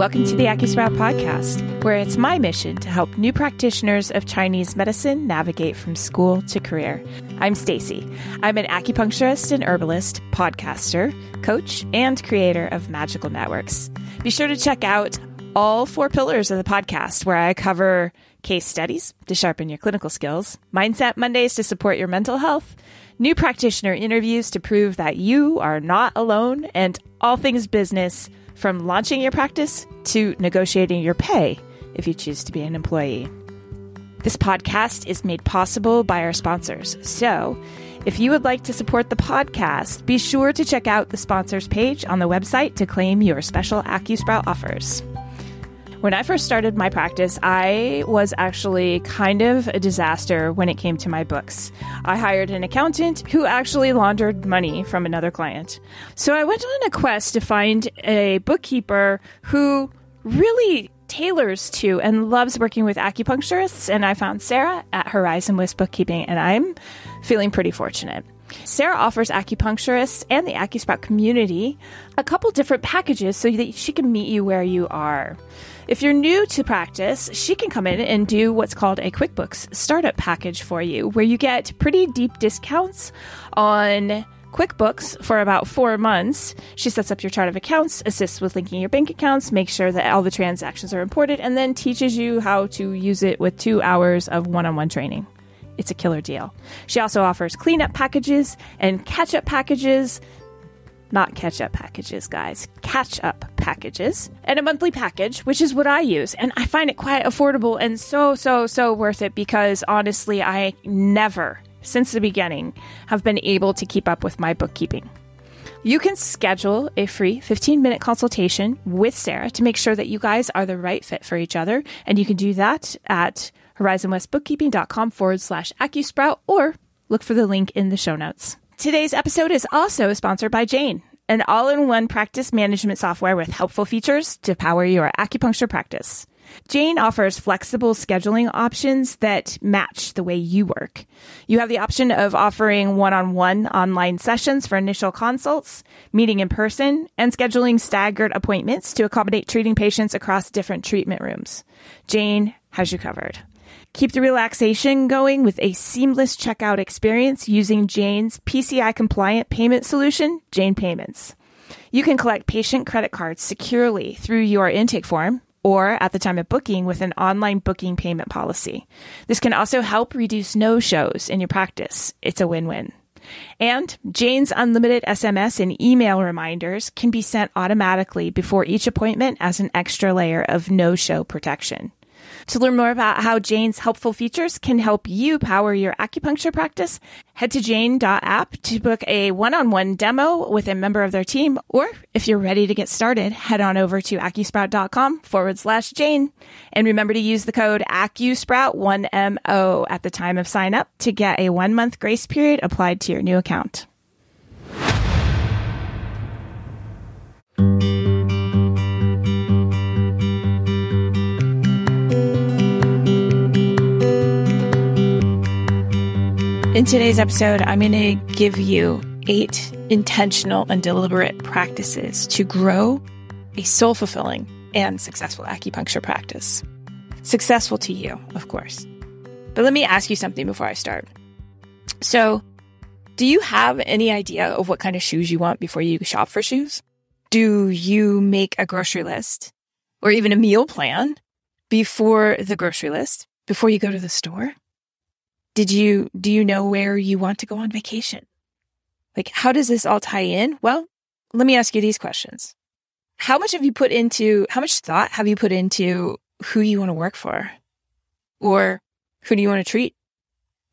Welcome to the AcuSprout podcast, where it's my mission to help new practitioners of Chinese medicine navigate from school to career. I'm Stacy. I'm an acupuncturist and herbalist, podcaster, coach, and creator of Magical Networks. Be sure to check out all four pillars of the podcast, where I cover case studies to sharpen your clinical skills, mindset Mondays to support your mental health, new practitioner interviews to prove that you are not alone, and all things business from launching your practice to negotiating your pay if you choose to be an employee. This podcast is made possible by our sponsors. So, if you would like to support the podcast, be sure to check out the sponsors page on the website to claim your special AcuSprout offers. When I first started my practice, I was actually kind of a disaster when it came to my books. I hired an accountant who actually laundered money from another client. So I went on a quest to find a bookkeeper who really tailors to and loves working with acupuncturists. And I found Sarah at Horizon West Bookkeeping, and I'm feeling pretty fortunate. Sarah offers acupuncturists and the AcuSprout community a couple different packages so that she can meet you where you are. If you're new to practice, she can come in and do what's called a QuickBooks startup package for you, where you get pretty deep discounts on QuickBooks for about four months. She sets up your chart of accounts, assists with linking your bank accounts, makes sure that all the transactions are imported, and then teaches you how to use it with two hours of one on one training. It's a killer deal. She also offers cleanup packages and catch up packages not catch up packages, guys, catch up packages, and a monthly package, which is what I use. And I find it quite affordable and so, so, so worth it because honestly, I never, since the beginning, have been able to keep up with my bookkeeping. You can schedule a free 15 minute consultation with Sarah to make sure that you guys are the right fit for each other. And you can do that at horizonwestbookkeeping.com forward slash AcuSprout or look for the link in the show notes. Today's episode is also sponsored by Jane, an all in one practice management software with helpful features to power your acupuncture practice. Jane offers flexible scheduling options that match the way you work. You have the option of offering one on one online sessions for initial consults, meeting in person, and scheduling staggered appointments to accommodate treating patients across different treatment rooms. Jane has you covered. Keep the relaxation going with a seamless checkout experience using Jane's PCI compliant payment solution, Jane Payments. You can collect patient credit cards securely through your intake form or at the time of booking with an online booking payment policy. This can also help reduce no shows in your practice. It's a win win. And Jane's unlimited SMS and email reminders can be sent automatically before each appointment as an extra layer of no show protection. To learn more about how Jane's helpful features can help you power your acupuncture practice, head to jane.app to book a one on one demo with a member of their team. Or if you're ready to get started, head on over to acusprout.com forward slash Jane. And remember to use the code AcuSprout1MO at the time of sign up to get a one month grace period applied to your new account. In today's episode, I'm going to give you eight intentional and deliberate practices to grow a soul fulfilling and successful acupuncture practice. Successful to you, of course. But let me ask you something before I start. So, do you have any idea of what kind of shoes you want before you shop for shoes? Do you make a grocery list or even a meal plan before the grocery list, before you go to the store? Did you, do you know where you want to go on vacation? Like, how does this all tie in? Well, let me ask you these questions. How much have you put into, how much thought have you put into who you want to work for? Or who do you want to treat?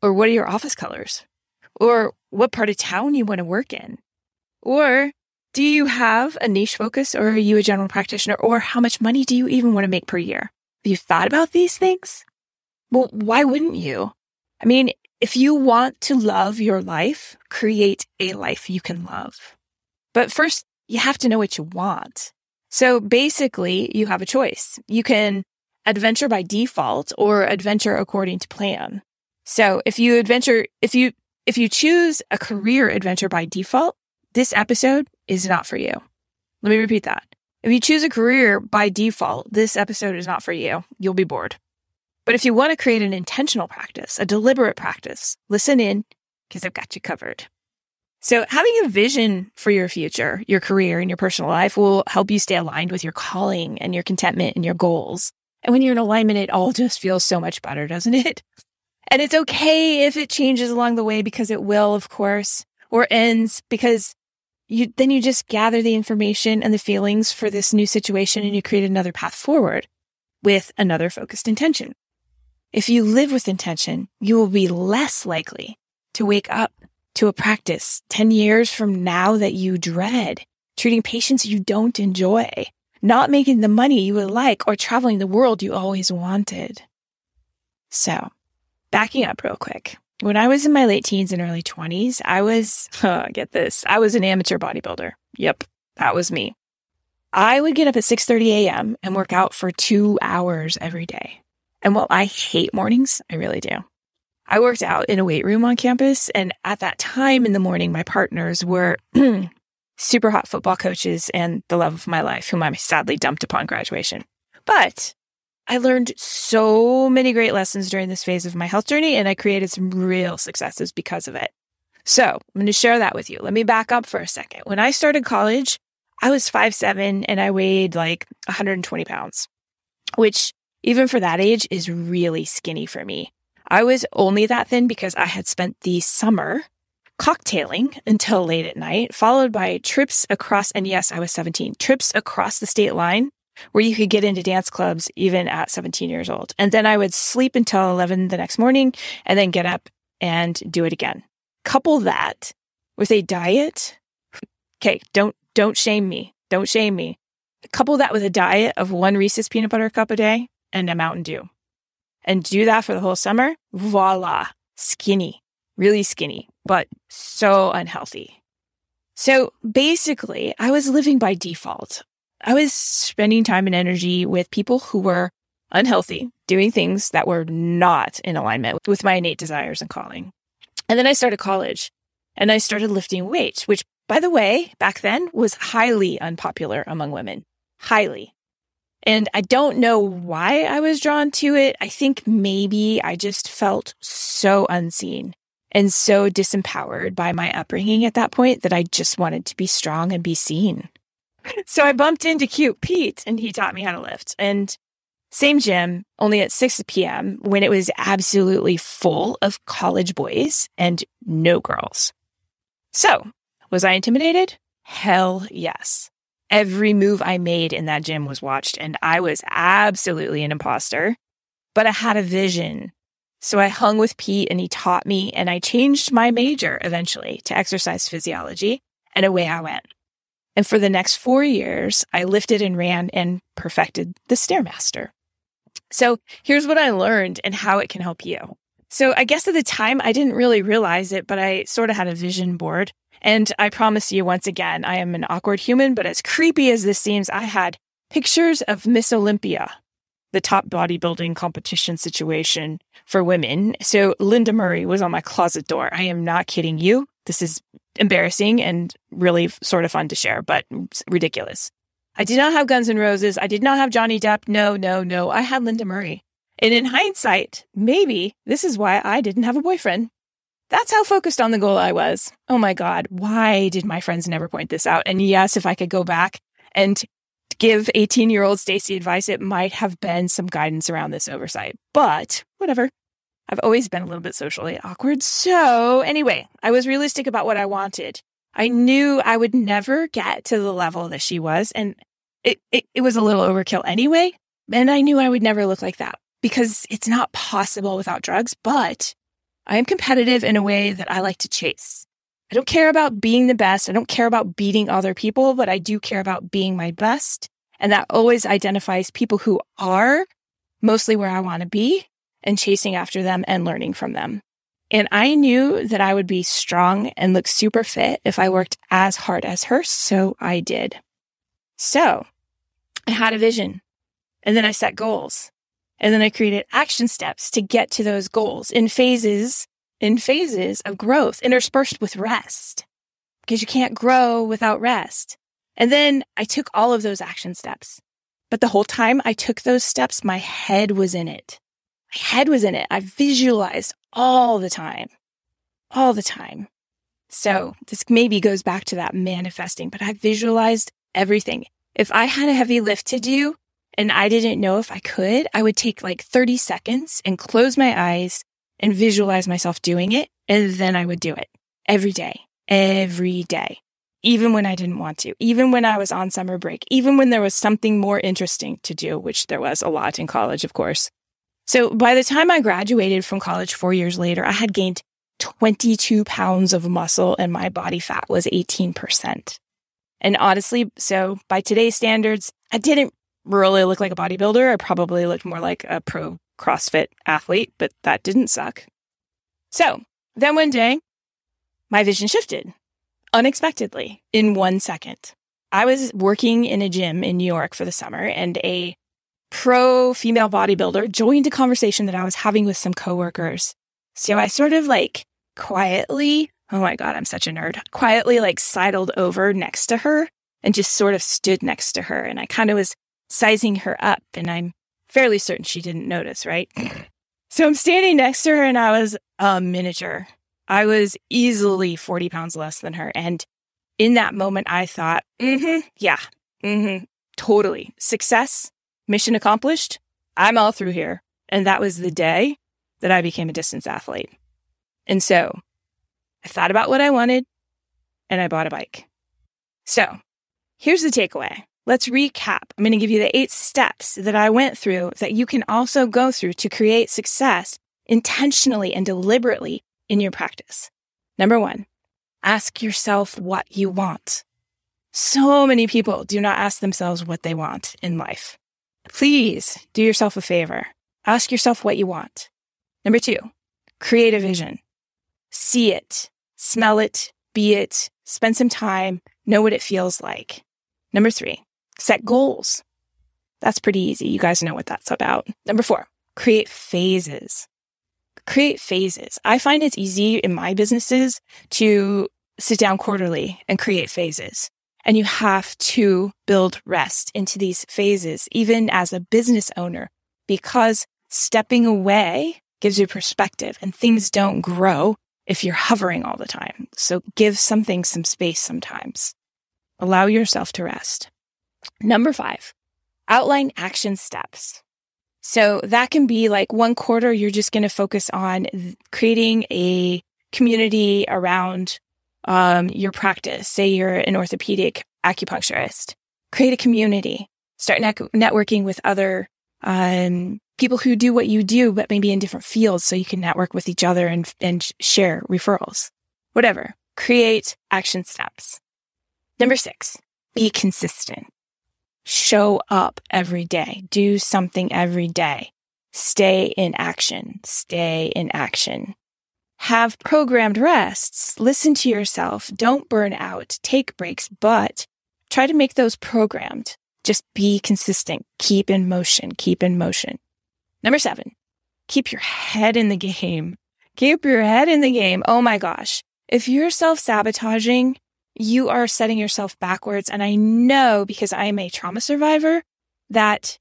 Or what are your office colors? Or what part of town you want to work in? Or do you have a niche focus or are you a general practitioner? Or how much money do you even want to make per year? Have you thought about these things? Well, why wouldn't you? I mean, if you want to love your life, create a life you can love. But first, you have to know what you want. So basically, you have a choice. You can adventure by default or adventure according to plan. So if you adventure, if you, if you choose a career adventure by default, this episode is not for you. Let me repeat that. If you choose a career by default, this episode is not for you. You'll be bored. But if you want to create an intentional practice, a deliberate practice, listen in because I've got you covered. So, having a vision for your future, your career, and your personal life will help you stay aligned with your calling and your contentment and your goals. And when you're in alignment, it all just feels so much better, doesn't it? And it's okay if it changes along the way because it will, of course, or ends because you then you just gather the information and the feelings for this new situation and you create another path forward with another focused intention. If you live with intention, you will be less likely to wake up to a practice 10 years from now that you dread, treating patients you don't enjoy, not making the money you would like, or traveling the world you always wanted. So, backing up real quick. When I was in my late teens and early 20s, I was, get this, I was an amateur bodybuilder. Yep, that was me. I would get up at 6:30 a.m. and work out for 2 hours every day. And while I hate mornings, I really do. I worked out in a weight room on campus and at that time in the morning my partners were super hot football coaches and the love of my life whom I sadly dumped upon graduation. But I learned so many great lessons during this phase of my health journey, and I created some real successes because of it. So I'm going to share that with you. Let me back up for a second. When I started college, I was five seven and I weighed like 120 pounds, which even for that age is really skinny for me. I was only that thin because I had spent the summer cocktailing until late at night, followed by trips across, and yes, I was 17, trips across the state line where you could get into dance clubs even at 17 years old. And then I would sleep until 11 the next morning and then get up and do it again. Couple that with a diet. Okay, don't don't shame me. Don't shame me. Couple that with a diet of one Reese's peanut butter cup a day and a Mountain Dew. And do that for the whole summer. Voila. Skinny. Really skinny, but so unhealthy. So basically, I was living by default. I was spending time and energy with people who were unhealthy, doing things that were not in alignment with my innate desires and calling. And then I started college and I started lifting weights, which, by the way, back then was highly unpopular among women. Highly. And I don't know why I was drawn to it. I think maybe I just felt so unseen and so disempowered by my upbringing at that point that I just wanted to be strong and be seen so I bumped into cute Pete and he taught me how to lift. And same gym, only at 6 p.m. when it was absolutely full of college boys and no girls. So, was I intimidated? Hell yes. Every move I made in that gym was watched, and I was absolutely an imposter, but I had a vision. So I hung with Pete and he taught me, and I changed my major eventually to exercise physiology, and away I went. And for the next four years, I lifted and ran and perfected the Stairmaster. So here's what I learned and how it can help you. So I guess at the time I didn't really realize it, but I sort of had a vision board. And I promise you once again, I am an awkward human, but as creepy as this seems, I had pictures of Miss Olympia, the top bodybuilding competition situation for women. So Lenda Murray was on my closet door. I am not kidding you. This is embarrassing and really sort of fun to share, but ridiculous. I did not have Guns N' Roses. I did not have Johnny Depp. No, no, no. I had Lenda Murray. And in hindsight, maybe this is why I didn't have a boyfriend. That's how focused on the goal I was. Oh my God, why did my friends never point this out? And yes, if I could go back and give 18 year old Stacy advice, it might have been some guidance around this oversight. But whatever. I've always been a little bit socially awkward. So, anyway, I was realistic about what I wanted. I knew I would never get to the level that she was. And it, it, it, was a little overkill anyway. And I knew I would never look like that because it's not possible without drugs. But I am competitive in a way that I like to chase. I don't care about being the best. I don't care about beating other people, but I do care about being my best. And that always identifies people who are mostly where I want to be and chasing after them and learning from them. And I knew that I would be strong and look super fit if I worked as hard as her. So I did. So I had a vision and then I set goals and then I created action steps to get to those goals in phases, in phases of growth interspersed with rest because you can't grow without rest. And then I took all of those action steps. But the whole time I took those steps, my head was in it. My head was in it. I visualized all the time, all the time. So this maybe goes back to that manifesting, but I visualized everything. If I had a heavy lift to do and I didn't know if I could, I would take like 30 seconds and close my eyes and visualize myself doing it. And then I would do it every day, every day, even when I didn't want to, even when I was on summer break, even when there was something more interesting to do, which there was a lot in college, of course. So by the time I graduated from college four years later, I had gained 22 pounds of muscle and my body fat was 18%. And honestly, so by today's standards, I didn't really look like a bodybuilder. I probably looked more like a pro CrossFit athlete, but that didn't suck. So then one day, my vision shifted unexpectedly in one second. I was working in a gym in New York for the summer and a pro female bodybuilder joined a conversation that I was having with some coworkers. So I sort of like quietly, oh my God, I'm such a nerd, quietly like sidled over next to her and just sort of stood next to her. And I kind of was sizing her up and I'm fairly certain she didn't notice, right? So I'm standing next to her and I was a miniature. I was easily 40 pounds less than her. And in that moment, I thought, mm-hmm, yeah, mm-hmm, totally. Success mission accomplished. I'm all through here. And that was the day that I became a distance athlete. And so I thought about what I wanted and I bought a bike. So here's the takeaway. Let's recap. I'm going to give you the eight steps that I went through that you can also go through to create success intentionally and deliberately in your practice. Number one, ask yourself what you want. So many people do not ask themselves what they want in life. Please do yourself a favor. Ask yourself what you want. Number two, create a vision. See it, smell it, be it, spend some time, know what it feels like. Number three, set goals. That's pretty easy. You guys know what that's about. Number four, create phases. Create phases. I find it's easy in my businesses to sit down quarterly and create phases. And you have to build rest into these phases, even as a business owner, because stepping away gives you perspective and things don't grow if you're hovering all the time. So give something some space sometimes. Allow yourself to rest. Number five, outline action steps. So that can be like one quarter, you're just going to focus on creating a community around um, your practice, say you're an orthopedic acupuncturist, create a community, start ne- networking with other um, people who do what you do, but maybe in different fields, so you can network with each other and and share referrals. Whatever. Create action steps. Number six, be consistent. Show up every day. Do something every day. Stay in action. Stay in action. Have programmed rests. Listen to yourself. Don't burn out. Take breaks, but try to make those programmed. Just be consistent. Keep in motion. Keep in motion. Number seven, keep your head in the game. Keep your head in the game. Oh my gosh. If you're self sabotaging, you are setting yourself backwards. And I know because I am a trauma survivor that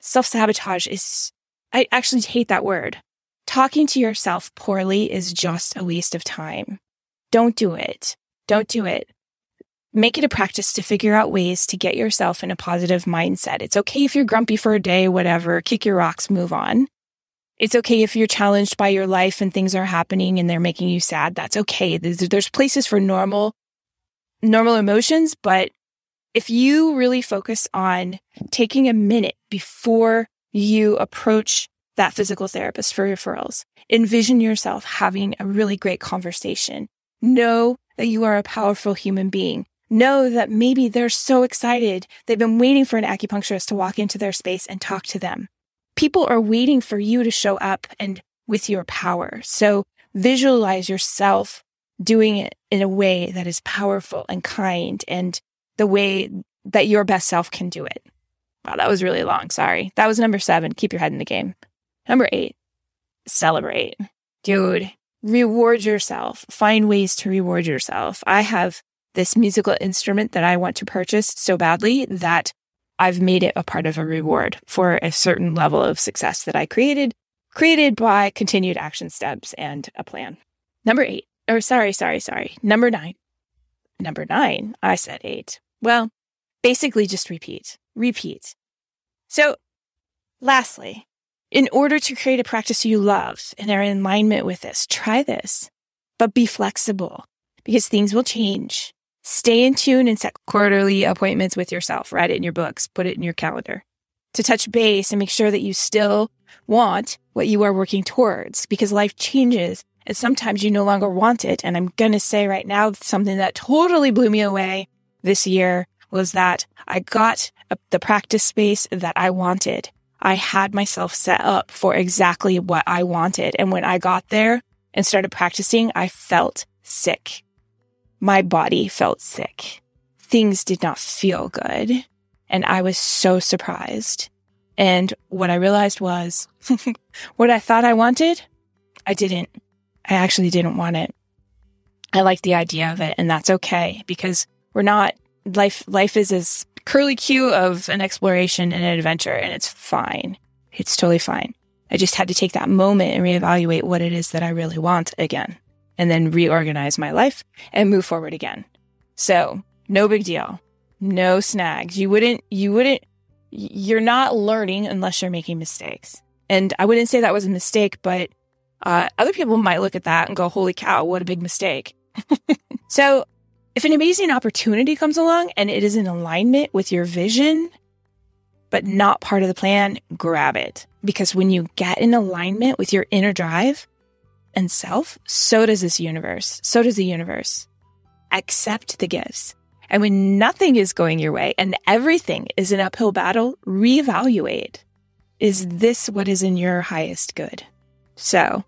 self sabotage is, I actually hate that word. Talking to yourself poorly is just a waste of time. Don't do it. Don't do it. Make it a practice to figure out ways to get yourself in a positive mindset. It's okay if you're grumpy for a day, whatever, kick your rocks, move on. It's okay if you're challenged by your life and things are happening and they're making you sad. That's okay. There's, there's places for normal, normal emotions, but if you really focus on taking a minute before you approach that physical therapist for referrals. Envision yourself having a really great conversation. Know that you are a powerful human being. Know that maybe they're so excited. They've been waiting for an acupuncturist to walk into their space and talk to them. People are waiting for you to show up and with your power. So visualize yourself doing it in a way that is powerful and kind and the way that your best self can do it. Wow, that was really long. Sorry. That was number seven. Keep your head in the game. Number eight, celebrate. Dude, reward yourself. Find ways to reward yourself. I have this musical instrument that I want to purchase so badly that I've made it a part of a reward for a certain level of success that I created, created by continued action steps and a plan. Number eight, or sorry, sorry, sorry. Number nine. Number nine, I said eight. Well, basically just repeat, repeat. So, lastly, in order to create a practice you love and are in alignment with this, try this, but be flexible because things will change. Stay in tune and set quarterly appointments with yourself. Write it in your books, put it in your calendar to touch base and make sure that you still want what you are working towards because life changes and sometimes you no longer want it. And I'm going to say right now, something that totally blew me away this year was that I got the practice space that I wanted. I had myself set up for exactly what I wanted. And when I got there and started practicing, I felt sick. My body felt sick. Things did not feel good. And I was so surprised. And what I realized was what I thought I wanted, I didn't. I actually didn't want it. I like the idea of it and that's okay because we're not life life is as curly cue of an exploration and an adventure and it's fine. It's totally fine. I just had to take that moment and reevaluate what it is that I really want again and then reorganize my life and move forward again. So no big deal. No snags. You wouldn't, you wouldn't, you're not learning unless you're making mistakes. And I wouldn't say that was a mistake, but uh, other people might look at that and go, holy cow, what a big mistake. so if an amazing opportunity comes along and it is in alignment with your vision, but not part of the plan, grab it. Because when you get in alignment with your inner drive and self, so does this universe. So does the universe. Accept the gifts. And when nothing is going your way and everything is an uphill battle, reevaluate. Is this what is in your highest good? So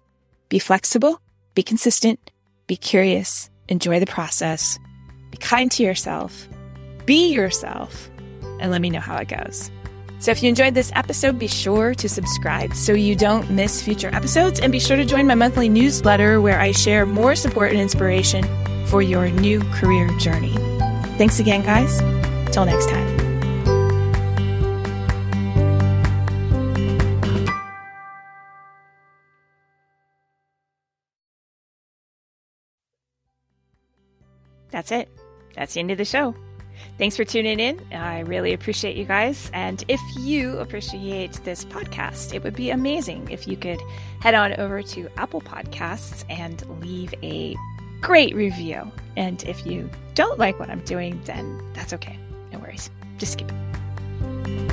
be flexible, be consistent, be curious, enjoy the process, be kind to yourself, be yourself, and let me know how it goes. So if you enjoyed this episode, be sure to subscribe so you don't miss future episodes and be sure to join my monthly newsletter where I share more support and inspiration for your new career journey. Thanks again, guys. Till next time. That's it. That's the end of the show. Thanks for tuning in. I really appreciate you guys. And if you appreciate this podcast, it would be amazing if you could head on over to Apple Podcasts and leave a great review. And if you don't like what I'm doing, then that's okay. No worries. Just skip it.